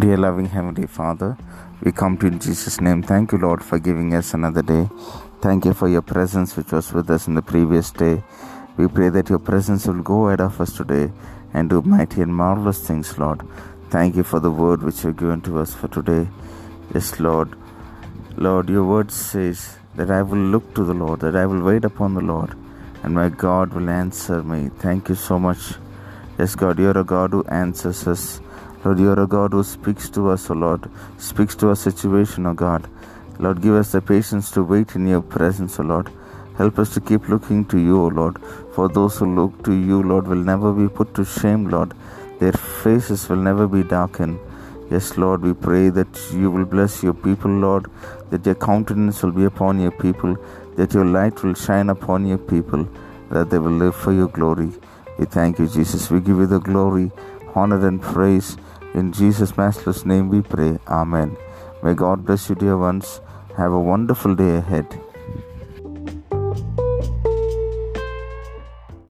Dear loving Heavenly Father, we come to you in Jesus' name. Thank you, Lord, for giving us another day. Thank you for your presence which was with us in the previous day. We pray that your presence will go ahead of us today and do mighty and marvelous things, Lord. Thank you for the word which you have given to us for today. Yes, Lord. Lord, your word says that I will look to the Lord, that I will wait upon the Lord, and my God will answer me. Thank you so much. Yes, God, you're a God who answers us. Lord, you are a God who speaks to us, O Lord, speaks to our situation, O God. Lord, give us the patience to wait in your presence, O Lord. Help us to keep looking to you, O Lord. For those who look to you, Lord, will never be put to shame, Lord. Their faces will never be darkened. Yes, Lord, we pray that you will bless your people, Lord, that your countenance will be upon your people, that your light will shine upon your people, that they will live for your glory. We thank you, Jesus. We give you the glory, honor, and praise. In Jesus' matchless name we pray. Amen. May God bless you, dear ones. Have a wonderful day ahead.